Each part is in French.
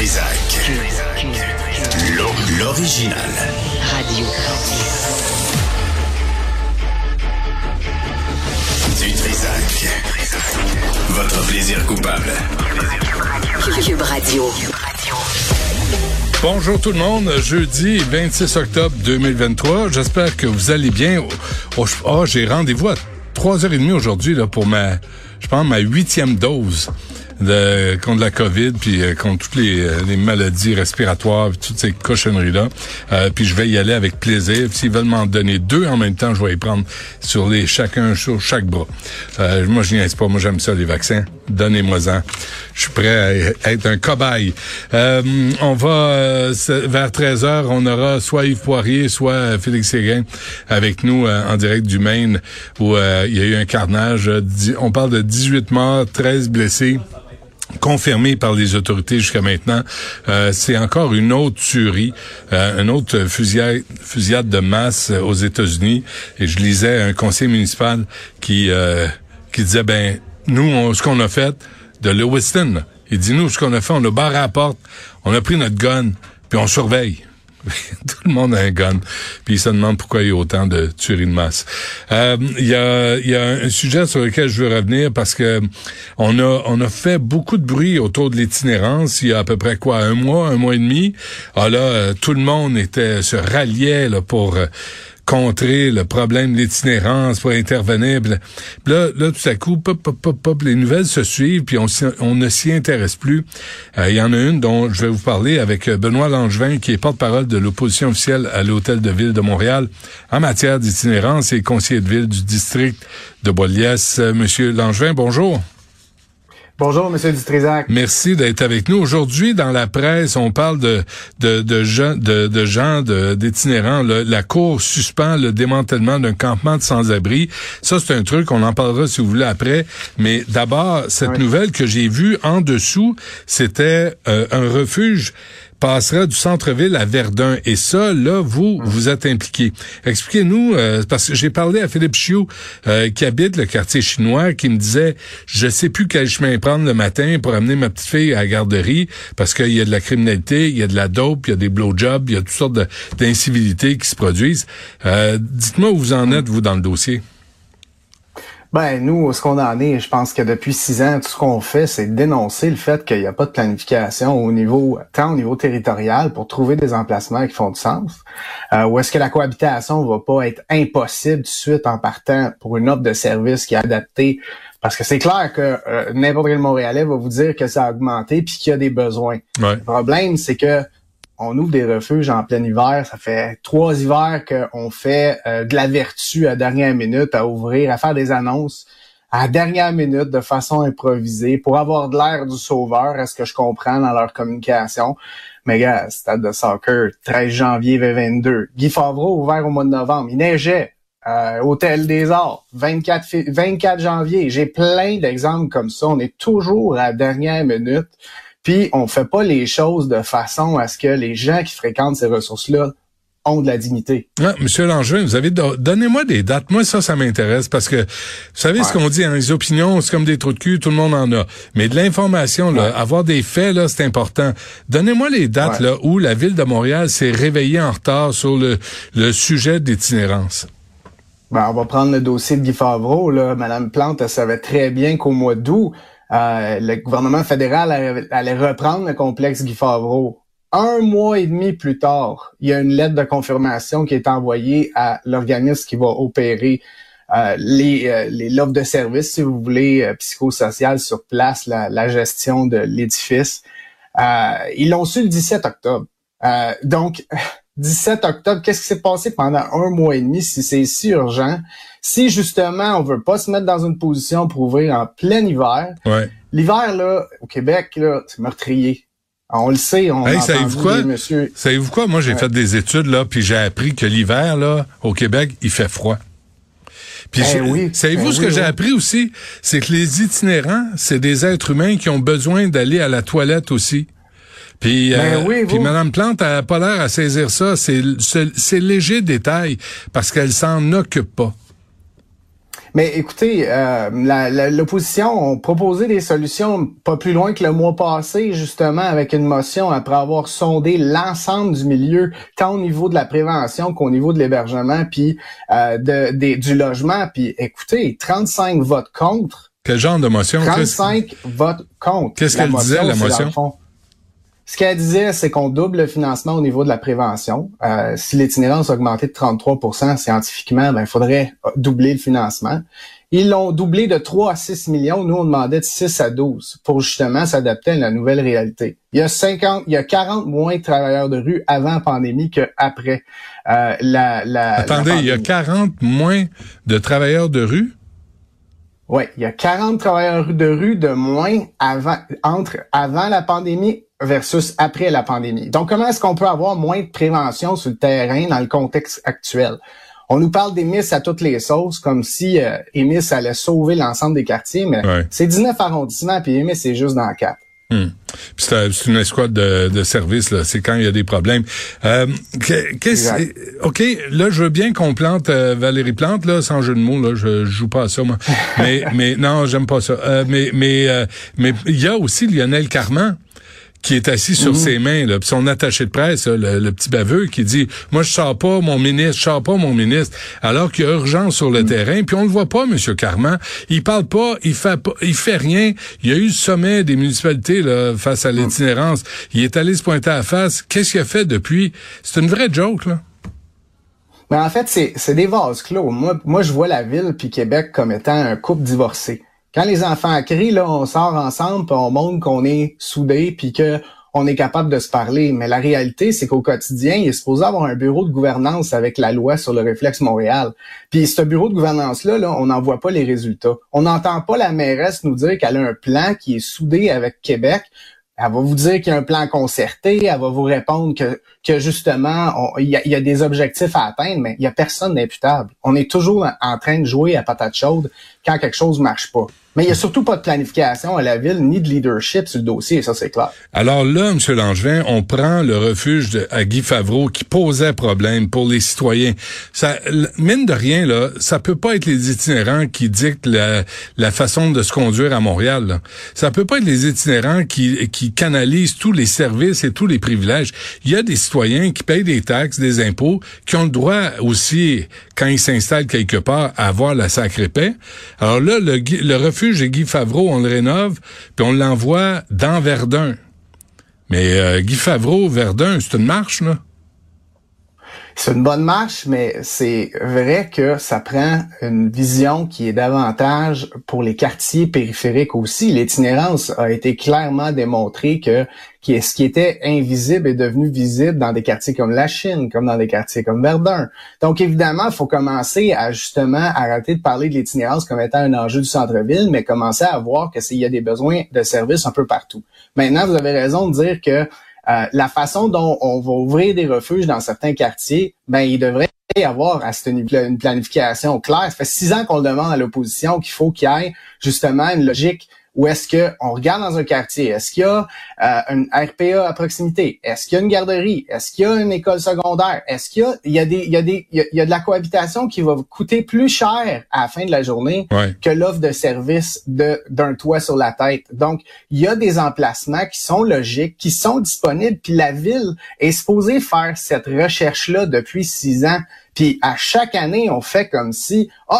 Trisac. L'original. Radio. Du Trisac. Votre plaisir coupable. Cube Radio. Bonjour tout le monde, jeudi 26 octobre 2023. J'espère que vous allez bien. Oh, oh, j'ai rendez-vous à 3h30 aujourd'hui là pour ma, je pense ma huitième dose de contre la COVID puis euh, contre toutes les, euh, les maladies respiratoires puis toutes ces cochonneries là. puis je vais y aller avec plaisir. S'ils veulent m'en donner deux en même temps, je vais y prendre sur les chacun sur chaque bras. Euh, moi je niaise pas, moi j'aime ça les vaccins. Donnez-moi-en. Je suis prêt à être un cobaye. Euh, on va euh, vers 13 h on aura soit Yves Poirier, soit euh, Félix Séguin avec nous euh, en direct du Maine où euh, il y a eu un carnage. Euh, On parle de 18 morts, 13 blessés confirmé par les autorités jusqu'à maintenant. Euh, c'est encore une autre tuerie, euh, une autre fusillade, de masse euh, aux États-Unis. Et je lisais un conseiller municipal qui euh, qui disait ben nous on- ce qu'on a fait de Lewiston, il dit nous ce qu'on a fait on a barré la porte, on a pris notre gun puis on surveille. Tout le monde a un gun. Puis il se demande pourquoi il y a autant de tueries de masse. Euh, Il y, a, y a un sujet sur lequel je veux revenir parce que on a, on a fait beaucoup de bruit autour de l'itinérance il y a à peu près quoi, un mois, un mois et demi. Ah là, euh, tout le monde était se ralliait là, pour euh, contrer le problème de l'itinérance, pour intervenir. Là, là, tout à coup, pop, pop, pop, pop, les nouvelles se suivent, puis on, ne s'y intéresse plus. Euh, Il y en a une dont je vais vous parler avec euh, Benoît Langevin, qui est porte-parole de l'opposition officielle à l'Hôtel de Ville de Montréal en matière d'itinérance et conseiller de ville du district de Bois-Liesse. Euh, Monsieur Langevin, bonjour. Bonjour, Monsieur Dutrisac. Merci d'être avec nous. Aujourd'hui, dans la presse, on parle de, de, de gens, de, de gens d'itinérants. La Cour suspend le démantèlement d'un campement de sans-abri. Ça, c'est un truc, on en parlera si vous voulez après. Mais d'abord, cette Oui. nouvelle que j'ai vue en dessous, c'était euh, un refuge passera du centre-ville à Verdun. Et ça, là, vous, vous êtes impliqué. Expliquez-nous, euh, parce que j'ai parlé à Philippe Chiou, euh, qui habite le quartier chinois, qui me disait, je sais plus quel chemin prendre le matin pour amener ma petite fille à la garderie, parce qu'il y a de la criminalité, il y a de la dope, il y a des blowjobs, il y a toutes sortes d'incivilités qui se produisent. Euh, Dites-moi où vous en êtes, vous, dans le dossier. Ben, nous, ce qu'on en est, je pense que depuis six ans, tout ce qu'on fait, c'est dénoncer le fait qu'il n'y a pas de planification au niveau, tant au niveau territorial pour trouver des emplacements qui font du sens, euh, ou est-ce que la cohabitation va pas être impossible tout de suite en partant pour une offre de service qui est adaptée? Parce que c'est clair que euh, n'importe quel Montréalais va vous dire que ça a augmenté puis qu'il y a des besoins. Ouais. Le problème, c'est que on ouvre des refuges en plein hiver. Ça fait trois hivers qu'on fait euh, de la vertu à dernière minute, à ouvrir, à faire des annonces à dernière minute de façon improvisée pour avoir de l'air du sauveur, est-ce que je comprends dans leur communication. Mais gars, stade de soccer, 13 janvier 2022. Guy Favreau ouvert au mois de novembre. Il neigeait. Euh, Hôtel des Arts, 24, fi- 24 janvier. J'ai plein d'exemples comme ça. On est toujours à la dernière minute. Puis on fait pas les choses de façon à ce que les gens qui fréquentent ces ressources-là ont de la dignité. Ah, Monsieur Langevin, vous avez do- donnez-moi des dates. Moi, ça, ça m'intéresse parce que vous savez ce qu'on dit, hein, les opinions, c'est comme des trous de cul, tout le monde en a. Mais de l'information, là, Ouais. avoir des faits, là, c'est important. Donnez-moi les dates Ouais. là où la ville de Montréal s'est réveillée en retard sur le, le sujet d'itinérance. Ben, on va prendre le dossier de Guy Favreau. Là. Madame Plante elle savait très bien qu'au mois d'août, euh, le gouvernement fédéral allait, reprendre le complexe Guy Favreau. Un mois et demi plus tard, il y a une lettre de confirmation qui est envoyée à l'organisme qui va opérer euh, les, euh, les l'offre de services, si vous voulez, euh, psychosocial sur place, la, la gestion de l'édifice. Euh, ils l'ont su le 17 octobre. Donc, 17 octobre, qu'est-ce qui s'est passé pendant un mois et demi si c'est si urgent? Si justement on veut pas se mettre dans une position pour ouvrir en plein hiver, Ouais. l'hiver là au Québec là, c'est meurtrier. On le sait, on Hey, savez-vous quoi? monsieur. Savez-vous quoi? Moi, j'ai Ouais. fait des études, là, puis j'ai appris que l'hiver, là, au Québec, il fait froid. Puis Ben j'ai- oui, savez-vous ben ce oui, que j'ai oui. appris aussi? C'est que les itinérants, c'est des êtres humains qui ont besoin d'aller à la toilette aussi. Puis, Ben euh, oui, puis. Mme Plante a pas l'air à saisir ça. C'est c'est- c'est léger détail parce qu'elle s'en occupe pas. Mais écoutez, euh, l'opposition a proposé des solutions pas plus loin que le mois passé, justement, avec une motion après avoir sondé l'ensemble du milieu, tant au niveau de la prévention qu'au niveau de l'hébergement, puis euh, de, du logement. Puis écoutez, 35 votes contre. Quel genre de motion? 35 votes contre. Qu'est-ce qu'elle disait, la motion? Ce qu'elle disait, c'est qu'on double le financement au niveau de la prévention. Euh, si l'itinérance a augmenté de 33% scientifiquement, ben, il faudrait doubler le financement. Ils l'ont doublé de 3 à 6 millions. Nous, on demandait de 6 à 12 pour justement s'adapter à la nouvelle réalité. Il y a 50, il y a 40 moins de travailleurs de rue avant la pandémie qu'après euh, la, la. Attendez, il y a 40 moins de travailleurs de rue? Oui, il y a 40 travailleurs de rue de moins avant, entre avant la pandémie versus après la pandémie. Donc, comment est-ce qu'on peut avoir moins de prévention sur le terrain dans le contexte actuel? On nous parle d'Émis à toutes les sauces, comme si euh, Émis allait sauver l'ensemble des quartiers, mais c'est 19 arrondissements, puis Émis, c'est juste dans 4. Hmm. C'est une escouade de, de service, là. C'est quand il y a des problèmes. Euh, OK, là, je veux bien qu'on plante euh, Valérie Plante, là, sans jeu de mots, là. Je, joue pas à ça, moi. mais, mais non, j'aime pas ça. Euh, mais mais euh, mais il y a aussi Lionel Carman qui est assis sur mhm. ses mains, là, son attaché de presse, le, petit baveux, qui dit Moi, je sors pas mon ministre, je sors pas mon ministre, alors qu'il y a urgence sur le mhm. terrain, puis on le voit pas, M. Carman. Il parle pas, il fait pas, il fait rien. Il y a eu le sommet des municipalités là, face à mhm. l'itinérance. Il est allé se pointer à la face. Qu'est-ce qu'il a fait depuis? C'est une vraie joke, là. Mais en fait, c'est des vases clos. Moi, moi, je vois la ville puis Québec comme étant un couple divorcé. Quand les enfants crient, là, on sort ensemble, puis on montre qu'on est soudés, puis que on est capable de se parler. Mais la réalité, c'est qu'au quotidien, il est supposé avoir un bureau de gouvernance avec la loi sur le réflexe Montréal. Puis ce bureau de gouvernance-là, là, on n'en voit pas les résultats. On n'entend pas la mairesse nous dire qu'elle a un plan qui est soudé avec Québec elle va vous dire qu'il y a un plan concerté, elle va vous répondre que, que justement, il y, a des objectifs à atteindre, mais il y a personne d'imputable. On est toujours en train de jouer à patate chaude quand quelque chose marche pas. Mais il n'y a surtout pas de planification à la ville ni de leadership sur le dossier, ça c'est clair. Alors là, M. Langevin, on prend le refuge de, à Guy Favreau qui posait problème pour les citoyens. Ça, mine de rien, là, ça peut pas être les itinérants qui dictent la, la façon de se conduire à Montréal. Là. Ça peut pas être les itinérants qui, qui canalisent tous les services et tous les privilèges. Il y a des qui payent des taxes, des impôts, qui ont le droit aussi, quand ils s'installent quelque part, à avoir la sacrée paix. Alors là, le, le refuge de Guy Favreau, on le rénove, puis on l'envoie dans Verdun. Mais euh, Guy Favreau, Verdun, c'est une marche, là? C'est une bonne marche, mais c'est vrai que ça prend une vision qui est davantage pour les quartiers périphériques aussi. L'itinérance a été clairement démontré que ce qui était invisible est devenu visible dans des quartiers comme la Chine, comme dans des quartiers comme Verdun. Donc évidemment, il faut commencer à justement arrêter de parler de l'itinérance comme étant un enjeu du centre-ville, mais commencer à voir que s'il y a des besoins de services un peu partout. Maintenant, vous avez raison de dire que euh, la façon dont on va ouvrir des refuges dans certains quartiers, ben il devrait y avoir à une planification claire. Ça fait six ans qu'on le demande à l'opposition qu'il faut qu'il y ait justement une logique ou est-ce que on regarde dans un quartier, est-ce qu'il y a euh, un RPA à proximité, est-ce qu'il y a une garderie, est-ce qu'il y a une école secondaire, est-ce qu'il y a il y a des il y a des il y a, de la cohabitation qui va coûter plus cher à la fin de la journée que l'offre de service de d'un toit sur la tête. Donc il y a des emplacements qui sont logiques, qui sont disponibles, puis la ville est supposée faire cette recherche là depuis six ans. Puis à chaque année, on fait comme si, oh,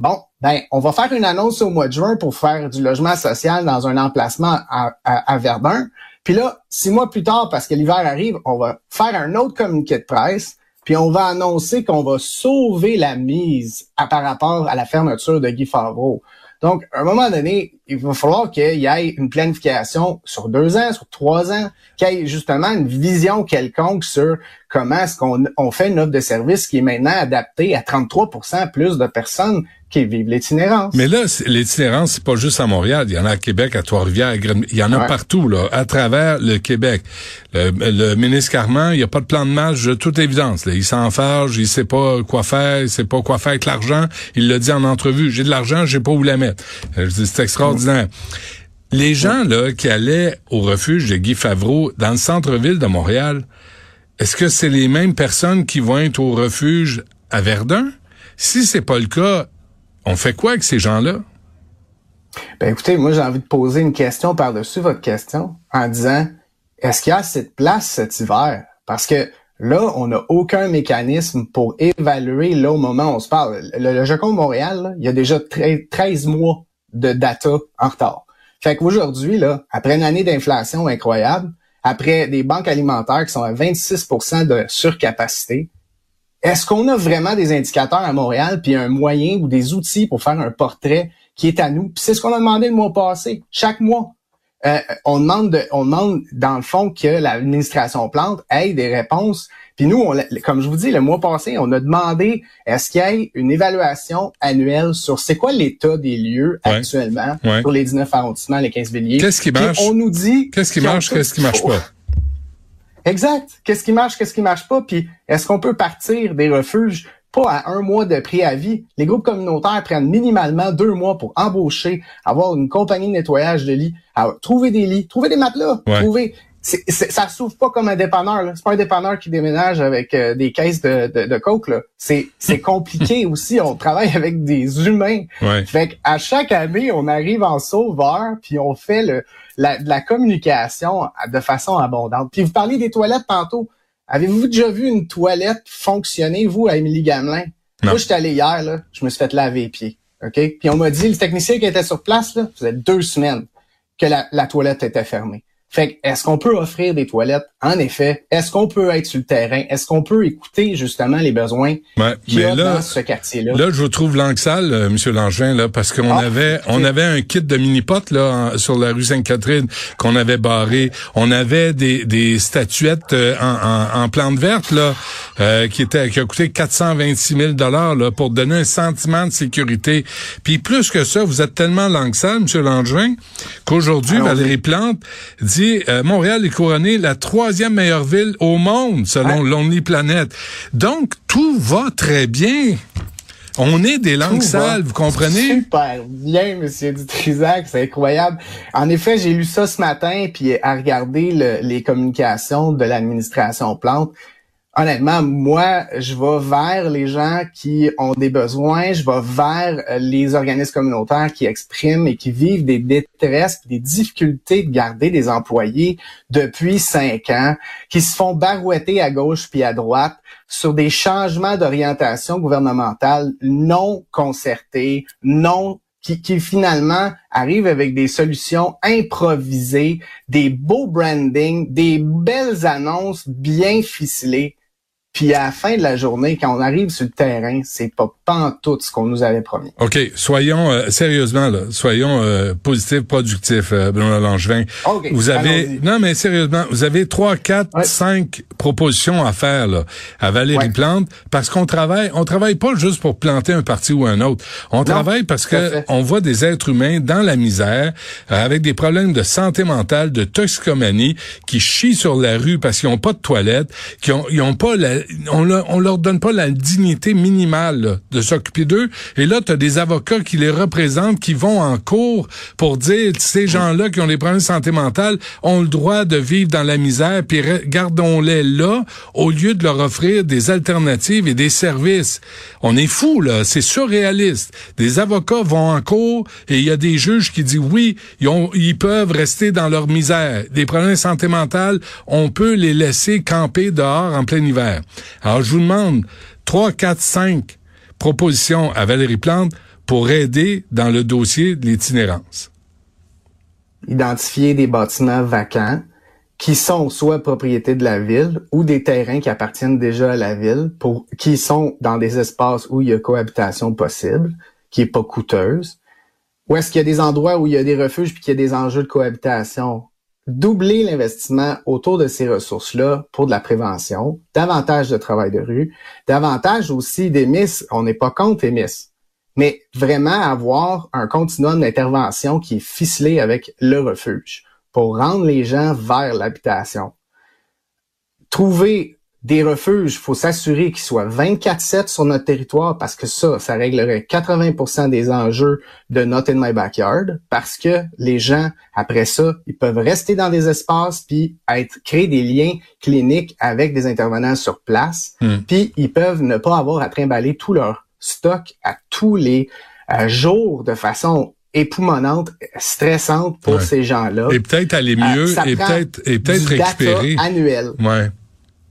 Bon, ben, on va faire une annonce au mois de juin pour faire du logement social dans un emplacement à, Verdun. Puis là, six mois plus tard, parce que l'hiver arrive, on va faire un autre communiqué de presse, puis on va annoncer qu'on va sauver la mise à, par rapport à la fermeture de Guy Favreau. Donc, à un moment donné, il va falloir qu'il y ait une planification sur deux ans, sur trois ans, qu'il y ait justement une vision quelconque sur comment est-ce qu'on on fait une offre de service qui est maintenant adaptée à 33% plus de personnes qui vivent l'itinérance. Mais là, l'itinérance, c'est pas juste à Montréal. Il y en a à Québec, à Trois-Rivières, il y en a partout, là, à travers le Québec. Le, ministre Carman, il n'y a pas de plan de match de toute évidence. Là. Il s'enfarge, il sait pas quoi faire, il sait pas quoi faire avec l'argent. Il le dit en entrevue. J'ai de l'argent, j'ai pas où la mettre. Euh, c'est extraordinaire. Les gens, là, qui allaient au refuge de Guy Favreau dans le centre-ville de Montréal, est-ce que c'est les mêmes personnes qui vont être au refuge à Verdun? Si c'est pas le cas, On fait quoi avec ces gens-là? Ben écoutez, moi j'ai envie de poser une question par-dessus votre question en disant est-ce qu'il y a cette place cet hiver? Parce que là, on n'a aucun mécanisme pour évaluer là au moment où on se parle. Le, le de Montréal, il y a déjà 13 mois de data en retard. Fait qu'aujourd'hui, après une année d'inflation incroyable, après des banques alimentaires qui sont à 26% de surcapacité, est-ce qu'on a vraiment des indicateurs à Montréal, puis un moyen ou des outils pour faire un portrait qui est à nous? Puis c'est ce qu'on a demandé le mois passé. Chaque mois, euh, on demande, on demande dans le fond que l'administration plante ait des réponses. Puis nous, on, comme je vous dis, le mois passé, on a demandé est-ce qu'il y ait une évaluation annuelle sur c'est quoi l'état des lieux actuellement pour les 19 arrondissements, les 15 villiers. Qu'est-ce qui marche? On nous dit qu'est-ce qui marche, qu'est-ce qui marche pas? Exact. Qu'est-ce qui marche, qu'est-ce qui marche pas? Puis est-ce qu'on peut partir des refuges pas à un mois de préavis? Les groupes communautaires prennent minimalement deux mois pour embaucher, avoir une compagnie de nettoyage de lits, trouver des lits, trouver des matelas, trouver. Ça s'ouvre pas comme un dépanneur. C'est pas un dépanneur qui déménage avec euh, des caisses de, de, de coke. C'est c'est compliqué aussi. On travaille avec des humains. Fait à chaque année, on arrive en sauveur, puis on fait le la, la communication de façon abondante. Puis vous parliez des toilettes tantôt. Avez-vous déjà vu une toilette fonctionner, vous, à Émilie Gamelin? Moi, j'étais allé hier, là, je me suis fait laver les pieds. OK? Puis on m'a dit, le technicien qui était sur place, là, faisait deux semaines que la, la toilette était fermée. Fait est-ce qu'on peut offrir des toilettes? En effet. Est-ce qu'on peut être sur le terrain? Est-ce qu'on peut écouter justement les besoins ouais, qu'il y a là, dans ce quartier-là? Là, je vous trouve l'anxal, euh, Monsieur Langevin, là, parce qu'on Ah, avait, on avait un kit de mini-pot, là, en- sur la rue Sainte-Catherine, qu'on avait barré. On avait des, des statuettes euh, en, en, en plante verte, là, euh, qui étaient, qui a coûté 426 000 dollars, là, pour donner un sentiment de sécurité. Puis plus que ça, vous êtes tellement l'anxal, Monsieur Langevin, qu'aujourd'hui, Allons-y. Valérie Plante dit, euh, Montréal est couronné la troisième meilleure ville au monde, selon Ouais. Lonely Planet. Donc, tout va très bien. On est des langues Tout va sales, vous comprenez? Super bien, Monsieur Dutrisac, c'est incroyable. En effet, j'ai lu ça ce matin, puis à regarder le- les communications de l'administration Plante. Honnêtement, moi, je vais vers les gens qui ont des besoins, je vais vers euh, les organismes communautaires qui expriment et qui vivent des détresses, des difficultés de garder des employés depuis cinq ans, qui se font barouetter à gauche puis à droite sur des changements d'orientation gouvernementale non concertés, non qui, qui finalement arrivent avec des solutions improvisées, des beaux branding, des belles annonces bien ficelées. Puis à la fin de la journée, quand on arrive sur le terrain, c'est pas pantoute ce qu'on nous avait promis. OK, soyons euh, sérieusement là, soyons euh, positifs, productifs, euh, Bruno Langevin. OK, vous avez non mais sérieusement, vous avez trois, quatre, cinq propositions à faire là à Valérie Ouais. Plante parce qu'on travaille, on travaille pas juste pour planter un parti ou un autre. On travaille parce tout que fait. on voit des êtres humains dans la misère euh, avec des problèmes de santé mentale, de toxicomanie qui chient sur la rue parce qu'ils ont pas de toilette, qui ont ils ont pas la, on leur, on leur donne pas la dignité minimale là, de s'occuper d'eux et là tu as des avocats qui les représentent qui vont en cours pour dire ces gens-là qui ont des problèmes de santé mentale ont le droit de vivre dans la misère puis gardons-les là au lieu de leur offrir des alternatives et des services. On est fou là, c'est surréaliste. Des avocats vont en cours et il y a des juges qui disent oui, ils, ils peuvent rester dans leur misère. Des problèmes de santé mentale, on peut les laisser camper dehors en plein hiver. Alors je vous demande trois, quatre, cinq propositions à Valérie Plante pour aider dans le dossier de l'itinérance. Identifier des bâtiments vacants qui sont soit propriété de la ville ou des terrains qui appartiennent déjà à la ville qui sont dans des espaces où il y a cohabitation possible, qui est pas coûteuse. Ou est-ce qu'il y a des endroits où il y a des refuges puis qu'il y a des enjeux de cohabitation? Doubler l'investissement autour de ces ressources-là pour de la prévention, davantage de travail de rue, davantage aussi d'émisses. On n'est pas contre émisses, mais vraiment avoir un continuum d'intervention qui est ficelé avec le refuge pour rendre les gens vers l'habitation. Trouver des refuges, il faut s'assurer qu'ils soient 24-7 sur notre territoire parce que ça, ça réglerait 80% des enjeux de Not in my backyard parce que les gens, après ça, ils peuvent rester dans des espaces puis être, créer des liens cliniques avec des intervenants sur place Hmm. puis ils peuvent ne pas avoir à trimballer tout leur stock à tous les euh, jour de façon époumonante, stressante pour ces gens-là. Et peut-être aller euh, mieux, et peut-être et peut-être récupérer. annuel. Ouais.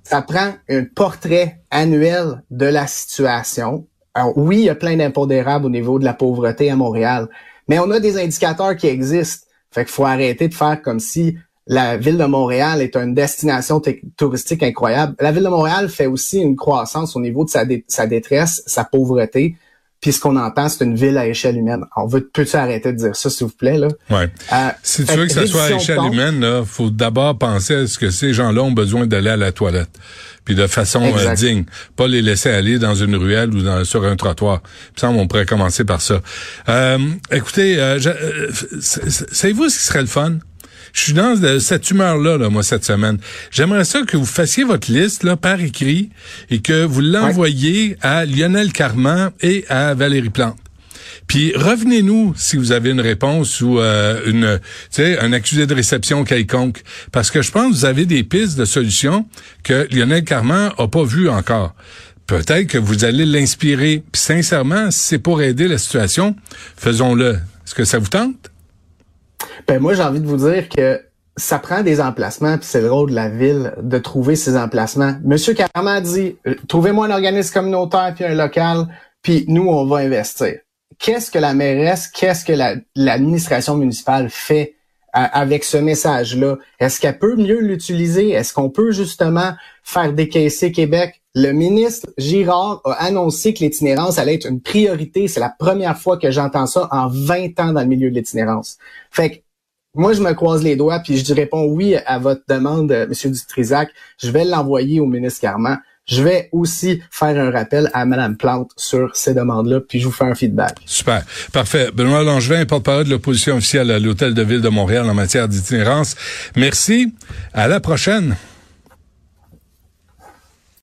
Ça prend un portrait annuel de la situation. Alors, oui, il y a plein d'impondérables au niveau de la pauvreté à Montréal, mais on a des indicateurs qui existent. Fait qu'il faut arrêter de faire comme si la ville de Montréal est une destination touristique incroyable. La ville de Montréal fait aussi une croissance au niveau de sa, sa détresse, sa pauvreté. Puis ce qu'on entend, c'est une ville à échelle humaine. On veut peux-tu arrêter de dire ça, s'il vous plaît là? Ouais. Euh, si tu veux que ça soit à échelle humaine, il faut d'abord penser à ce que ces gens-là ont besoin d'aller à la toilette, puis de façon euh, digne, pas les laisser aller dans une ruelle ou dans, sur un trottoir. Puis ça, on pourrait commencer par ça. Euh, écoutez, euh, savez-vous ce qui serait le fun? Je suis dans cette humeur-là, là, moi, cette semaine. J'aimerais ça que vous fassiez votre liste là, par écrit et que vous l'envoyiez à Lionel Carman et à Valérie Plante. Puis revenez-nous si vous avez une réponse ou euh, une, tu sais, un accusé de réception quelconque, parce que je pense que vous avez des pistes de solutions que Lionel Carman a pas vues encore. Peut-être que vous allez l'inspirer. Puis sincèrement, si c'est pour aider la situation, faisons-le. Est-ce que ça vous tente? Ben moi, j'ai envie de vous dire que ça prend des emplacements, puis c'est le rôle de la ville de trouver ces emplacements. Monsieur Carman dit, euh, trouvez-moi un organisme communautaire puis un local, puis nous, on va investir. Qu'est-ce que la mairesse, qu'est-ce que l'administration municipale fait euh, avec ce message-là? Est-ce qu'elle peut mieux l'utiliser? Est-ce qu'on peut justement faire décaisser Québec? Le ministre Girard a annoncé que l'itinérance allait être une priorité. C'est la première fois que j'entends ça en 20 ans dans le milieu de l'itinérance. Fait que moi, je me croise les doigts, puis je réponds oui à votre demande, euh, M. Dutrisac. Je vais l'envoyer au ministre Carman. Je vais aussi faire un rappel à Mme Plante sur ces demandes-là, puis je vous fais un feedback. Super. Parfait. Benoît Langevin, porte-parole de l'opposition officielle à l'Hôtel de Ville de Montréal en matière d'itinérance. Merci. À la prochaine.